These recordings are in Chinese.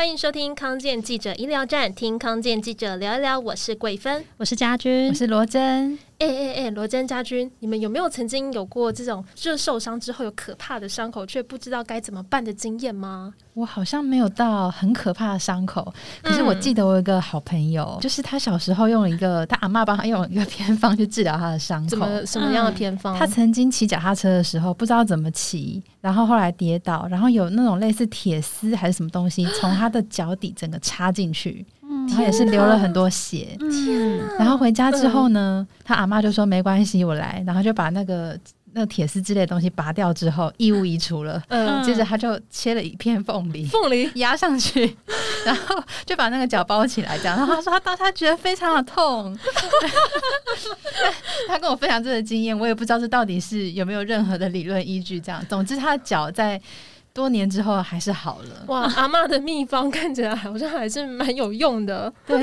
欢迎收听康健记者医疗站，听康健记者聊一聊。我是桂芬，我是家君，我是罗真。哎哎哎，罗真家军，你们有没有曾经有过这种就是受伤之后有可怕的伤口，却不知道该怎么办的经验吗？我好像没有到很可怕的伤口，可是我记得我有一个好朋友，嗯、就是他小时候用了一个他阿嬷帮他用了一个 偏方去治疗他的伤口。怎么什么样的偏方？他曾经骑脚踏车的时候不知道怎么骑，然后后来跌倒，然后有那种类似铁丝还是什么东西从他的脚底整个插进去，然后也是流了很多血。天哪！然后回家之后呢，他阿妈就说没关系，我来，然后就把那个。那铁丝之类的东西拔掉之后，异物移除了。嗯，接着他就切了一片凤梨，凤梨 压上去，然后就把那个脚包起来，这样。然后他说他当他觉得非常的痛。他跟我分享这个经验，我也不知道这到底是有没有任何的理论依据。这样，总之他的脚在。多年之后还是好了。哇，阿嬷的秘方看起来好像还是蛮有用的。对，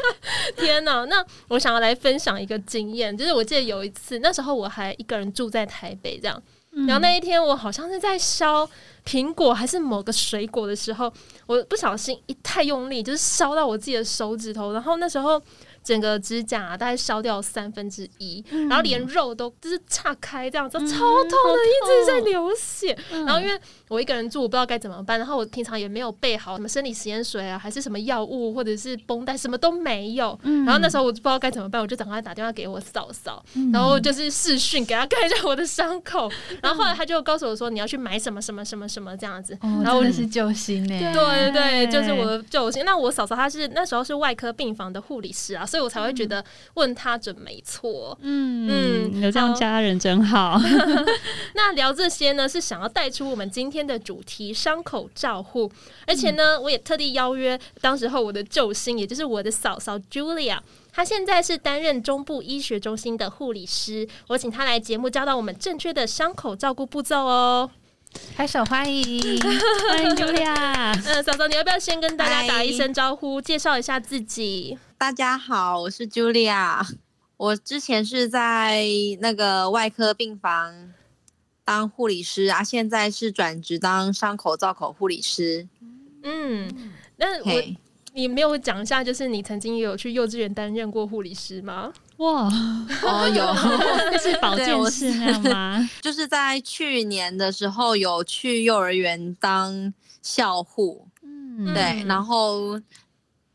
天哪！那我想要来分享一个经验，就是我记得有一次，那时候我还一个人住在台北，这样。然后那一天我好像是在削苹果还是某个水果的时候，我不小心一太用力，就是烧到我自己的手指头，然后那时候。整个指甲、啊、大概烧掉三分之一，然后连肉都就是岔开，这样子、嗯、超痛的，一直在流血。嗯、然后因为我一个人住，我不知道该怎么办。然后我平常也没有备好什么生理食盐水啊，还是什么药物或者是绷带，什么都没有。嗯、然后那时候我就不知道该怎么办，我就赶快打电话给我嫂嫂，嗯、然后就是视讯给她看一下我的伤口。嗯、然后后来她就告诉我说，你要去买什么什么什么什么这样子。哦、然后真的是救星呢。对对对，就是我的救星。那我嫂嫂她是那时候是外科病房的护理师啊。所以我才会觉得问她准没错，嗯嗯，有这样家人真好。那聊这些呢，是想要带出我们今天的主题——伤口照护。而且呢，我也特地邀约当时候我的救星，也就是我的嫂嫂 Julia，她现在是担任中部医学中心的护理师。我请她来节目教导我们正确的伤口照顾步骤哦。拍手欢迎，欢迎 Julia。嗯，嫂嫂，你要不要先跟大家打一声招呼，介绍一下自己？大家好，我是 Julia。我之前是在那个外科病房当护理师啊，现在是转职当伤口造口护理师。嗯，那我.你没有讲一下，就是你曾经有去幼稚园担任过护理师吗？哇，哦，有，那是保健室那样吗？就是在去年的时候有去幼儿园当校护。嗯，对，然后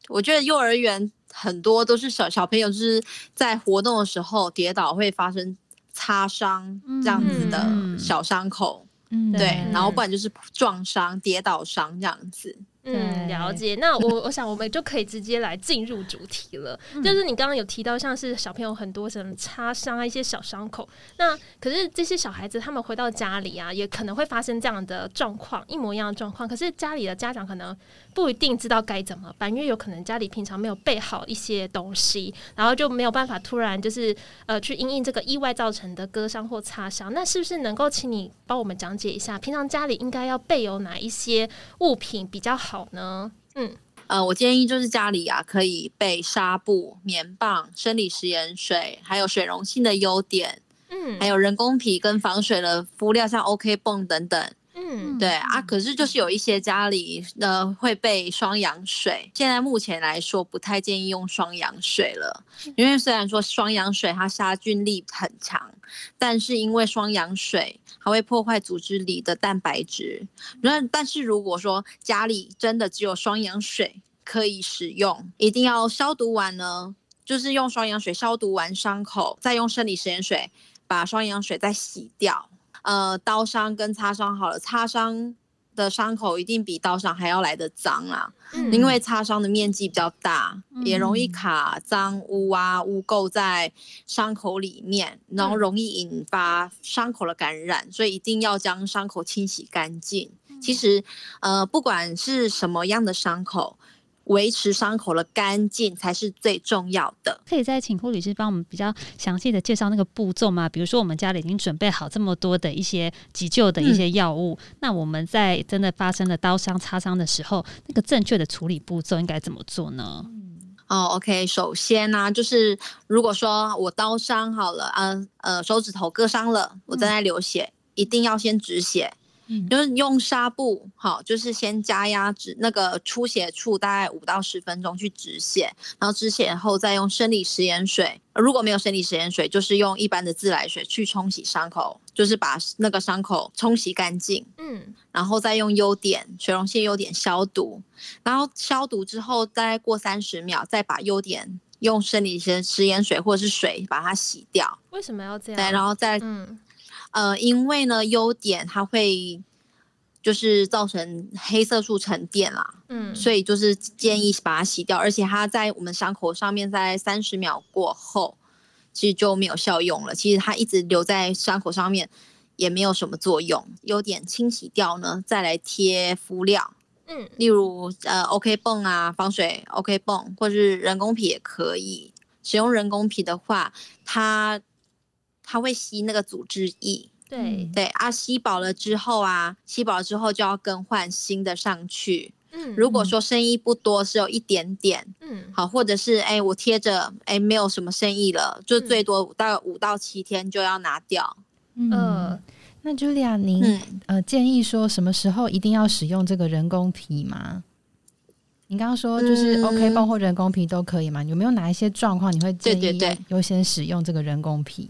我觉得幼儿园。很多都是小小朋友，就是在活动的时候跌倒会发生擦伤这样子的小伤口，嗯，对，然后不然就是撞伤、跌倒伤这样子。嗯，了解。那我我想我们就可以直接来进入主题了。嗯、就是你刚刚有提到，像是小朋友很多什么擦伤啊，一些小伤口。那可是这些小孩子他们回到家里啊，也可能会发生这样的状况，一模一样的状况。可是家里的家长可能不一定知道该怎么办，因为有可能家里平常没有备好一些东西，然后就没有办法突然就是呃去因应这个意外造成的割伤或擦伤。那是不是能够请你帮我们讲解一下，平常家里应该要备有哪一些物品比较好？好呢，嗯，呃，我建议就是家里啊，可以备纱布、棉棒、生理食盐水，还有水溶性的优点，嗯，还有人工皮跟防水的敷料，像 OK 绷等等，嗯，对啊，可是就是有一些家里呃会备双氧水，现在目前来说不太建议用双氧水了，因为虽然说双氧水它杀菌力很强，但是因为双氧水。还会破坏组织里的蛋白质。那但是如果说家里真的只有双氧水可以使用，一定要消毒完呢，就是用双氧水消毒完伤口，再用生理食盐水把双氧水再洗掉。呃，刀伤跟擦伤好了，擦伤。的伤口一定比刀伤还要来的脏啊，嗯、因为擦伤的面积比较大，嗯、也容易卡脏污啊污垢在伤口里面，然后容易引发伤口的感染，嗯、所以一定要将伤口清洗干净。嗯、其实，呃，不管是什么样的伤口。维持伤口的干净才是最重要的。可以再请护理师帮我们比较详细的介绍那个步骤吗？比如说，我们家里已经准备好这么多的一些急救的一些药物，嗯、那我们在真的发生了刀伤、擦伤的时候，那个正确的处理步骤应该怎么做呢？哦，OK，首先呢、啊，就是如果说我刀伤好了，啊，呃，手指头割伤了，我正在流血，嗯、一定要先止血。就是用纱布，好，就是先加压止那个出血处，大概五到十分钟去止血，然后止血后再用生理食盐水，如果没有生理食盐水，就是用一般的自来水去冲洗伤口，就是把那个伤口冲洗干净，嗯，然后再用优碘水溶性优碘消毒，然后消毒之后，大概过三十秒，再把优碘用生理食食盐水或者是水把它洗掉。为什么要这样？对，然后再嗯。呃，因为呢，优点它会就是造成黑色素沉淀啦，嗯，所以就是建议把它洗掉，而且它在我们伤口上面在三十秒过后，其实就没有效用了。其实它一直留在伤口上面也没有什么作用。优点清洗掉呢，再来贴敷料，嗯，例如呃 OK 泵啊，防水 OK 泵，或是人工皮也可以。使用人工皮的话，它。它会吸那个组织液，对对啊，吸饱了之后啊，吸饱了之后就要更换新的上去。嗯，如果说生意不多，是有一点点，嗯，好，或者是哎，我贴着哎，没有什么生意了，就最多大概五到七天就要拿掉。嗯，呃、那 Julia，您、嗯、呃建议说什么时候一定要使用这个人工皮吗？你刚刚说就是 OK 绷或人工皮都可以吗？嗯、有没有哪一些状况你会建议优先使用这个人工皮？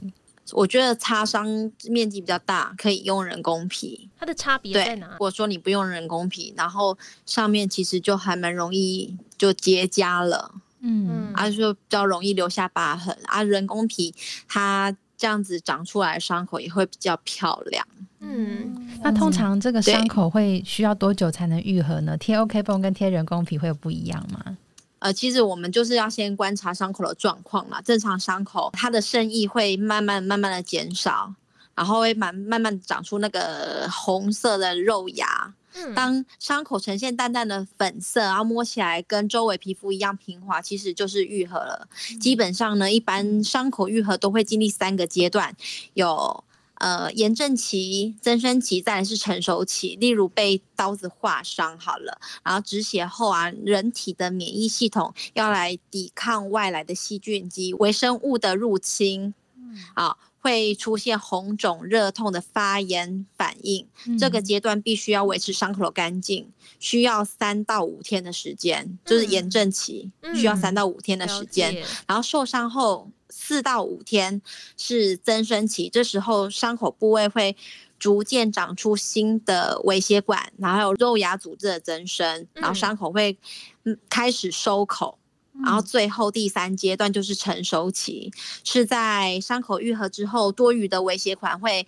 我觉得擦伤面积比较大，可以用人工皮。它的差别在哪？如果说你不用人工皮，然后上面其实就还蛮容易就结痂了，嗯，啊、比较容易留下疤痕。啊，人工皮它这样子长出来的伤口也会比较漂亮。嗯，那通常这个伤口会需要多久才能愈合呢？贴 OK 绷跟贴人工皮会有不一样吗？呃，其实我们就是要先观察伤口的状况嘛。正常伤口它的渗液会慢慢慢慢的减少，然后会慢慢慢长出那个红色的肉芽。嗯，当伤口呈现淡淡的粉色，然后摸起来跟周围皮肤一样平滑，其实就是愈合了。嗯，基本上呢，一般伤口愈合都会经历三个阶段，有。呃，炎症期、增生期，再来是成熟期。例如被刀子划伤好了，然后止血后啊，人体的免疫系统要来抵抗外来的细菌及微生物的入侵，啊，会出现红肿、热痛的发炎反应。嗯、这个阶段必须要维持伤口的干净，需要三到五天的时间，就是炎症期，嗯、需要三到五天的时间。嗯、然后受伤后。四到五天是增生期，这时候伤口部位会逐渐长出新的微血管，然后还有肉芽组织的增生，然后伤口会开始收口，嗯、然后最后第三阶段就是成熟期，是在伤口愈合之后，多余的微血管会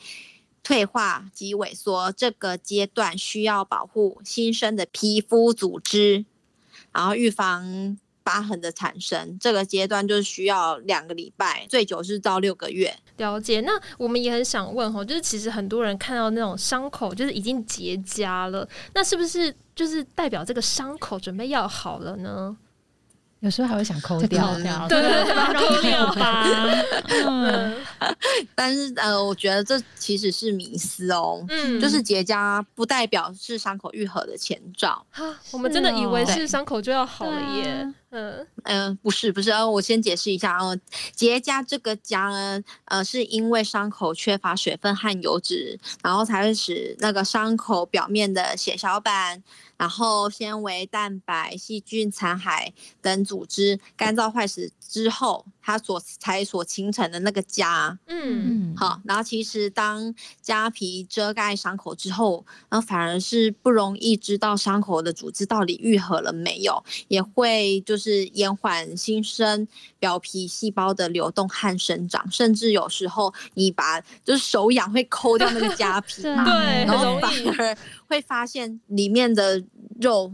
退化及萎缩，这个阶段需要保护新生的皮肤组织，然后预防。疤痕的产生，这个阶段就是需要两个礼拜，最久是到六个月。了解。那我们也很想问哈，就是其实很多人看到那种伤口，就是已经结痂了，那是不是就是代表这个伤口准备要好了呢？有时候还会想抠掉，对对对，抠掉吧。嗯，但是呃，我觉得这其实是迷思哦。嗯，就是结痂不代表是伤口愈合的前兆。哈，我们真的以为是伤口就要好了耶。嗯嗯，不是不是，我先解释一下哦。结痂这个痂呢，呃，是因为伤口缺乏水分和油脂，然后才会使那个伤口表面的血小板。然后纤维、蛋白、细菌、残骸等组织干燥坏死之后，它所才所形成的那个痂，嗯，好。然后其实当痂皮遮盖伤口之后，然后反而是不容易知道伤口的组织到底愈合了没有，也会就是延缓新生表皮细胞的流动和生长，甚至有时候你把就是手痒会抠掉那个 痂皮嘛，对，然后反而会发现里面的。肉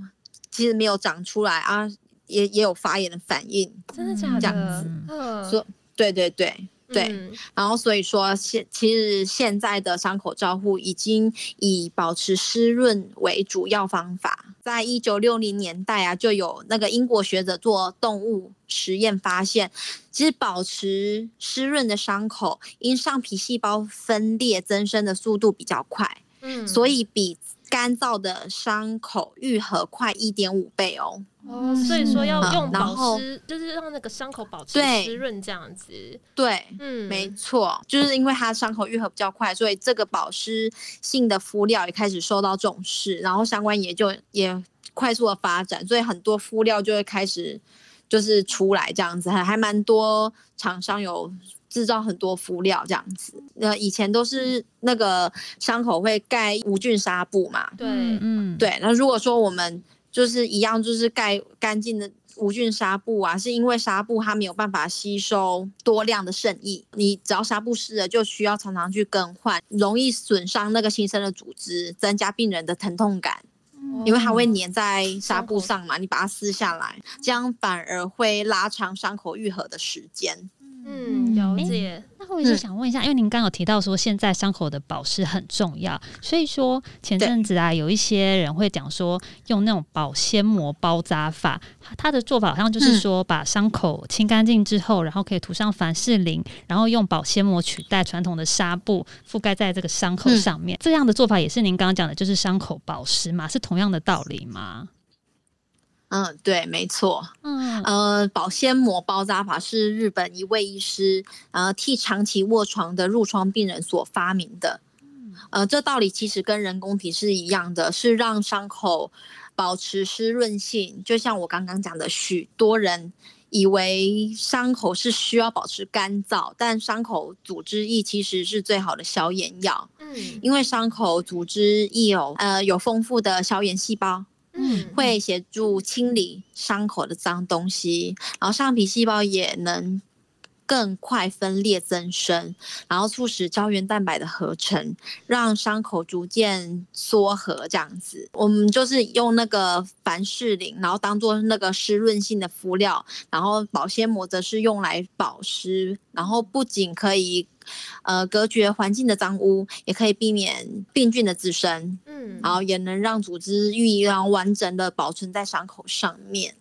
其实没有长出来啊，也也有发炎的反应，真的假的？这样子，嗯说对对对对，嗯、然后所以说现其实现在的伤口照护已经以保持湿润为主要方法。在一九六零年代啊，就有那个英国学者做动物实验发现，其实保持湿润的伤口，因上皮细胞分裂增生的速度比较快，嗯，所以比。干燥的伤口愈合快一点五倍哦。哦，所以说要用保湿，嗯、就是让那个伤口保持湿润这样子。对，嗯，没错，就是因为它伤口愈合比较快，所以这个保湿性的敷料也开始受到重视，然后相关也就也快速的发展，所以很多敷料就会开始就是出来这样子，还还蛮多厂商有制造很多敷料这样子。那以前都是那个伤口会盖无菌纱布嘛，对，嗯，对。那如果说我们就是一样，就是盖干净的无菌纱布啊，是因为纱布它没有办法吸收多量的渗液，你只要纱布湿了，就需要常常去更换，容易损伤那个新生的组织，增加病人的疼痛感，嗯、因为它会粘在纱布上嘛，你把它撕下来，这样反而会拉长伤口愈合的时间。嗯，了解。欸、那我也是想问一下，嗯、因为您刚刚有提到说现在伤口的保湿很重要，所以说前阵子啊，有一些人会讲说用那种保鲜膜包扎法，他的做法好像就是说把伤口清干净之后，嗯、然后可以涂上凡士林，然后用保鲜膜取代传统的纱布覆盖在这个伤口上面。嗯、这样的做法也是您刚刚讲的，就是伤口保湿嘛？是同样的道理吗？嗯，对，没错。嗯，呃，保鲜膜包扎法是日本一位医师，呃，替长期卧床的褥疮病人所发明的。嗯呃，这道理其实跟人工皮是一样的，是让伤口保持湿润性。就像我刚刚讲的，许多人以为伤口是需要保持干燥，但伤口组织液其实是最好的消炎药。嗯，因为伤口组织液有呃有丰富的消炎细胞。会协助清理伤口的脏东西，然后上皮细胞也能更快分裂增生，然后促使胶原蛋白的合成，让伤口逐渐缩合。这样子，我们就是用那个凡士林，然后当做那个湿润性的敷料，然后保鲜膜则是用来保湿，然后不仅可以。呃，隔绝环境的脏污，也可以避免病菌的滋生，嗯，然后也能让组织愈合完整的保存在伤口上面。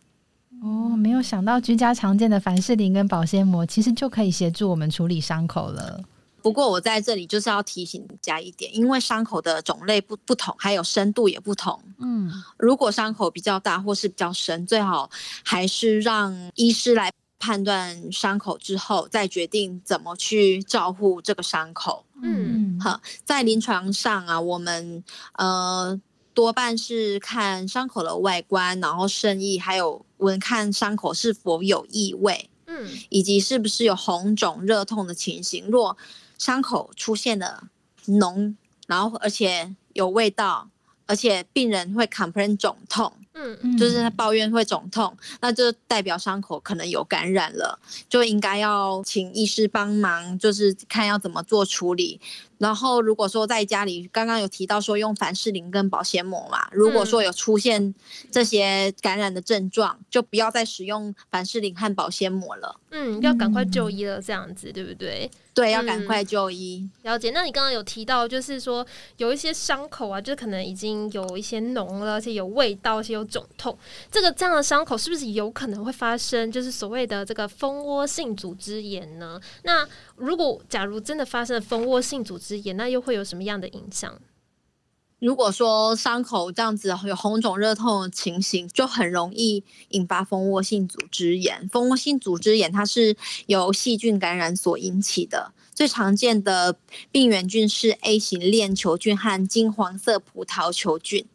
哦，没有想到居家常见的凡士林跟保鲜膜，其实就可以协助我们处理伤口了。不过我在这里就是要提醒大家一点，因为伤口的种类不不同，还有深度也不同，嗯，如果伤口比较大或是比较深，最好还是让医师来。判断伤口之后，再决定怎么去照护这个伤口。嗯，好，在临床上啊，我们呃多半是看伤口的外观，然后渗液，还有闻看伤口是否有异味，嗯，以及是不是有红肿、热痛的情形。若伤口出现了脓，然后而且有味道，而且病人会 complain 肿痛。嗯，就是他抱怨会肿痛，那就代表伤口可能有感染了，就应该要请医师帮忙，就是看要怎么做处理。然后如果说在家里，刚刚有提到说用凡士林跟保鲜膜嘛，如果说有出现这些感染的症状，就不要再使用凡士林和保鲜膜了。嗯，要赶快就医了，这样子对不对？对，要赶快就医。嗯，了解。那你刚刚有提到，就是说有一些伤口啊，就是可能已经有一些脓了，而且有味道，而且有肿痛。这个这样的伤口是不是有可能会发生，就是所谓的这个蜂窝性组织炎呢？那如果假如真的发生了蜂窝性组织炎，那又会有什么样的影响？如果说伤口这样子有红肿热痛的情形，就很容易引发蜂窝性组织炎。蜂窝性组织炎它是由细菌感染所引起的，最常见的病原菌是 A 型链球菌和金黄色葡萄球菌。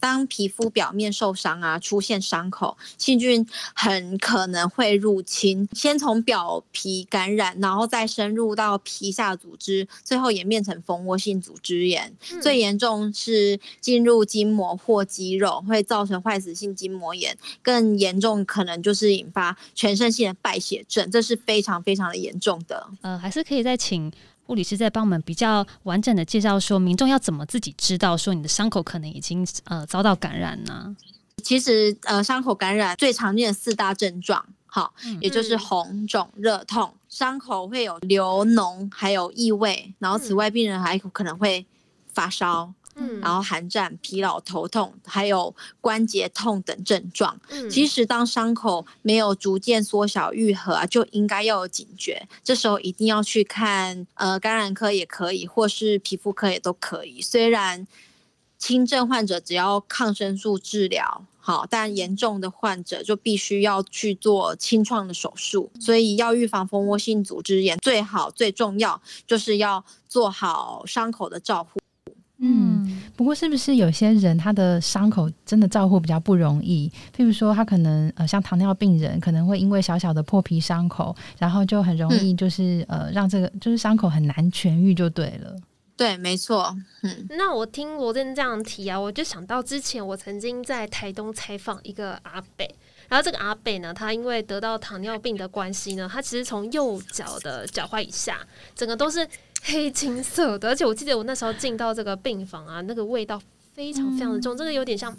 当皮肤表面受伤啊，出现伤口，细菌很可能会入侵，先从表皮感染，然后再深入到皮下组织，最后演变成蜂窝性组织炎。嗯、最严重是进入筋膜或肌肉，会造成坏死性筋膜炎，更严重可能就是引发全身性的败血症，这是非常非常的严重的。呃，还是可以再请。护理师在帮我们比较完整的介绍说，民众要怎么自己知道说你的伤口可能已经呃遭到感染呢？其实呃伤口感染最常见的四大症状，好，嗯、也就是红肿、热痛，伤口会有流脓，还有异味，然后此外病人还可能会发烧。嗯，然后寒战、疲劳、头痛，还有关节痛等症状。嗯，其实当伤口没有逐渐缩小愈合啊，就应该要有警觉。这时候一定要去看呃感染科也可以，或是皮肤科也都可以。虽然轻症患者只要抗生素治疗，好，但严重的患者就必须要去做清创的手术。所以要预防蜂窝性组织炎，最好最重要就是要做好伤口的照护。嗯，不过是不是有些人他的伤口真的照顾比较不容易？譬如说他可能呃像糖尿病人，可能会因为小小的破皮伤口，然后就很容易就是、嗯、呃让这个就是伤口很难痊愈就对了。对，没错。嗯，那我听罗真这样提啊，我就想到之前我曾经在台东采访一个阿北，然后这个阿北呢，他因为得到糖尿病的关系呢，他其实从右脚的脚踝以下，整个都是。黑金色的，而且我记得我那时候进到这个病房啊，那个味道非常非常的重，这个有点像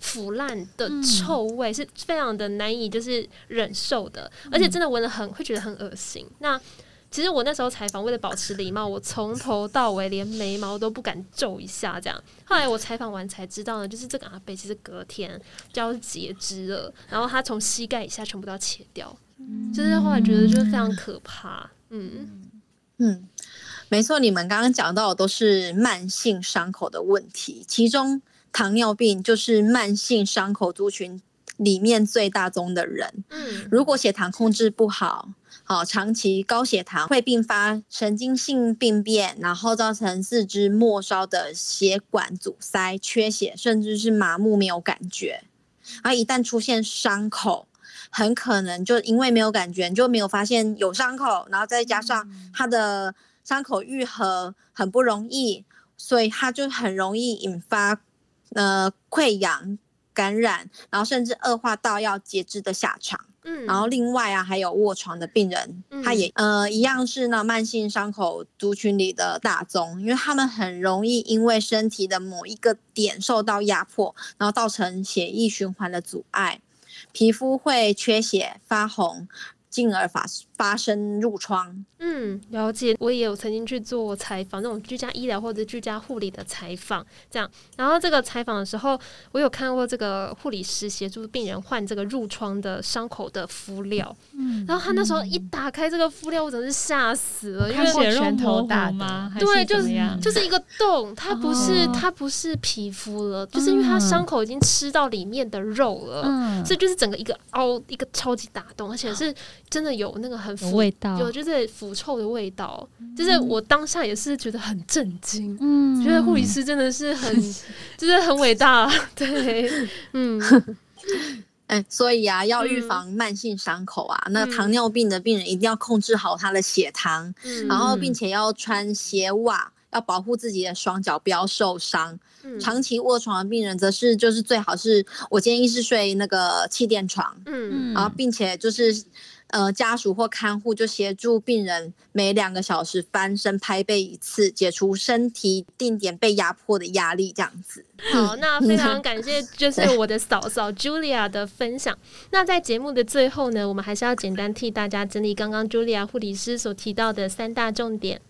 腐烂的臭味，是非常的难以就是忍受的，而且真的闻了很会觉得很恶心。那其实我那时候采访，为了保持礼貌，我从头到尾连眉毛都不敢皱一下，这样。后来我采访完才知道呢，就是这个阿北其实隔天就要截肢了，然后他从膝盖以下全部都要切掉，就是后来觉得就是非常可怕，嗯嗯。没错，你们刚刚讲到的都是慢性伤口的问题，其中糖尿病就是慢性伤口族群里面最大宗的人。嗯，如果血糖控制不好，好，长期高血糖会并发神经性病变，然后造成四肢末梢的血管阻塞、缺血，甚至是麻木没有感觉。而一旦出现伤口，很可能就因为没有感觉，你就没有发现有伤口，然后再加上它的。伤口愈合很不容易，所以它就很容易引发呃溃疡感染，然后甚至恶化到要截肢的下场。嗯，然后另外啊，还有卧床的病人，嗯、他也呃一样是呢慢性伤口族群里的大宗，因为他们很容易因为身体的某一个点受到压迫，然后造成血液循环的阻碍，皮肤会缺血发红。进而发发生褥疮。嗯，了解。我也有曾经去做采访，那种居家医疗或者居家护理的采访，这样。然后这个采访的时候，我有看过这个护理师协助病人换这个褥疮的伤口的敷料。嗯，然后他那时候一打开这个敷料，我真是吓死了，因为血肉模糊吗？对，就是就是一个洞，它不是、哦、它不是皮肤了，就是因为它伤口已经吃到里面的肉了，嗯，所以就是整个一个凹一个超级大洞，而且是。真的有那个很腐味道，有就是腐臭的味道，嗯、就是我当下也是觉得很震惊，嗯，觉得护理师真的是很，就是很伟大，对，嗯，哎、欸，所以啊，要预防慢性伤口啊，嗯、那糖尿病的病人一定要控制好他的血糖，嗯、然后并且要穿鞋袜，要保护自己的双脚不要受伤。嗯、长期卧床的病人则是就是最好是我建议是睡那个气垫床，嗯，然后并且就是。呃，家属或看护就协助病人每两个小时翻身拍背一次，解除身体定点被压迫的压力，这样子。好，那非常感谢，就是我的嫂嫂 Julia 的分享。那在节目的最后呢，我们还是要简单替大家整理刚刚 Julia 护理师所提到的三大重点。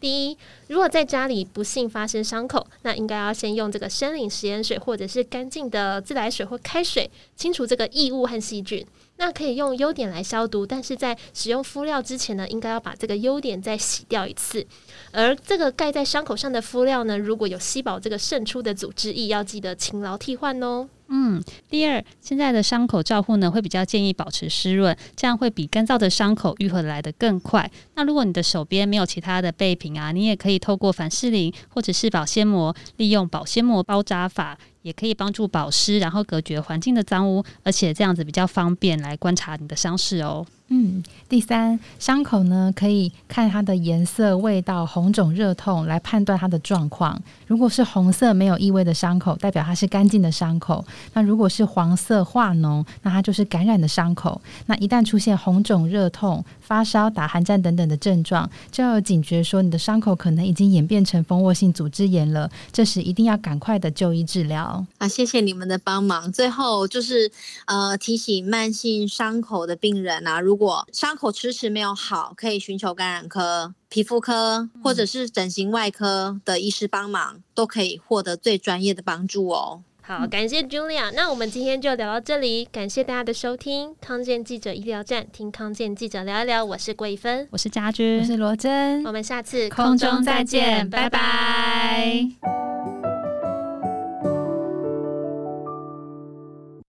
第一，如果在家里不幸发生伤口，那应该要先用这个生理食盐水，或者是干净的自来水或开水，清除这个异物和细菌。那可以用优点来消毒，但是在使用敷料之前呢，应该要把这个优点再洗掉一次。而这个盖在伤口上的敷料呢，如果有吸饱这个渗出的组织液，要记得勤劳替换哦。嗯，第二，现在的伤口照护呢，会比较建议保持湿润，这样会比干燥的伤口愈合来得更快。那如果你的手边没有其他的备品啊，你也可以透过凡士林或者是保鲜膜，利用保鲜膜包扎法。也可以帮助保湿，然后隔绝环境的脏污，而且这样子比较方便来观察你的伤势哦。嗯，第三，伤口呢，可以看它的颜色、味道、红肿、热痛来判断它的状况。如果是红色没有异味的伤口，代表它是干净的伤口；那如果是黄色化脓，那它就是感染的伤口。那一旦出现红肿、热痛、发烧、打寒战等等的症状，就要警觉说你的伤口可能已经演变成蜂窝性组织炎了。这时一定要赶快的就医治疗。啊，谢谢你们的帮忙。最后就是呃，提醒慢性伤口的病人啊，如果伤口迟迟没有好，可以寻求感染科、皮肤科或者是整形外科的医师帮忙，都可以获得最专业的帮助哦。好，感谢 Julia。那我们今天就聊到这里，感谢大家的收听。康健记者医疗站，听康健记者聊一聊。我是桂芬，我是家君，我是罗真。我们下次空中再见，拜拜。拜拜。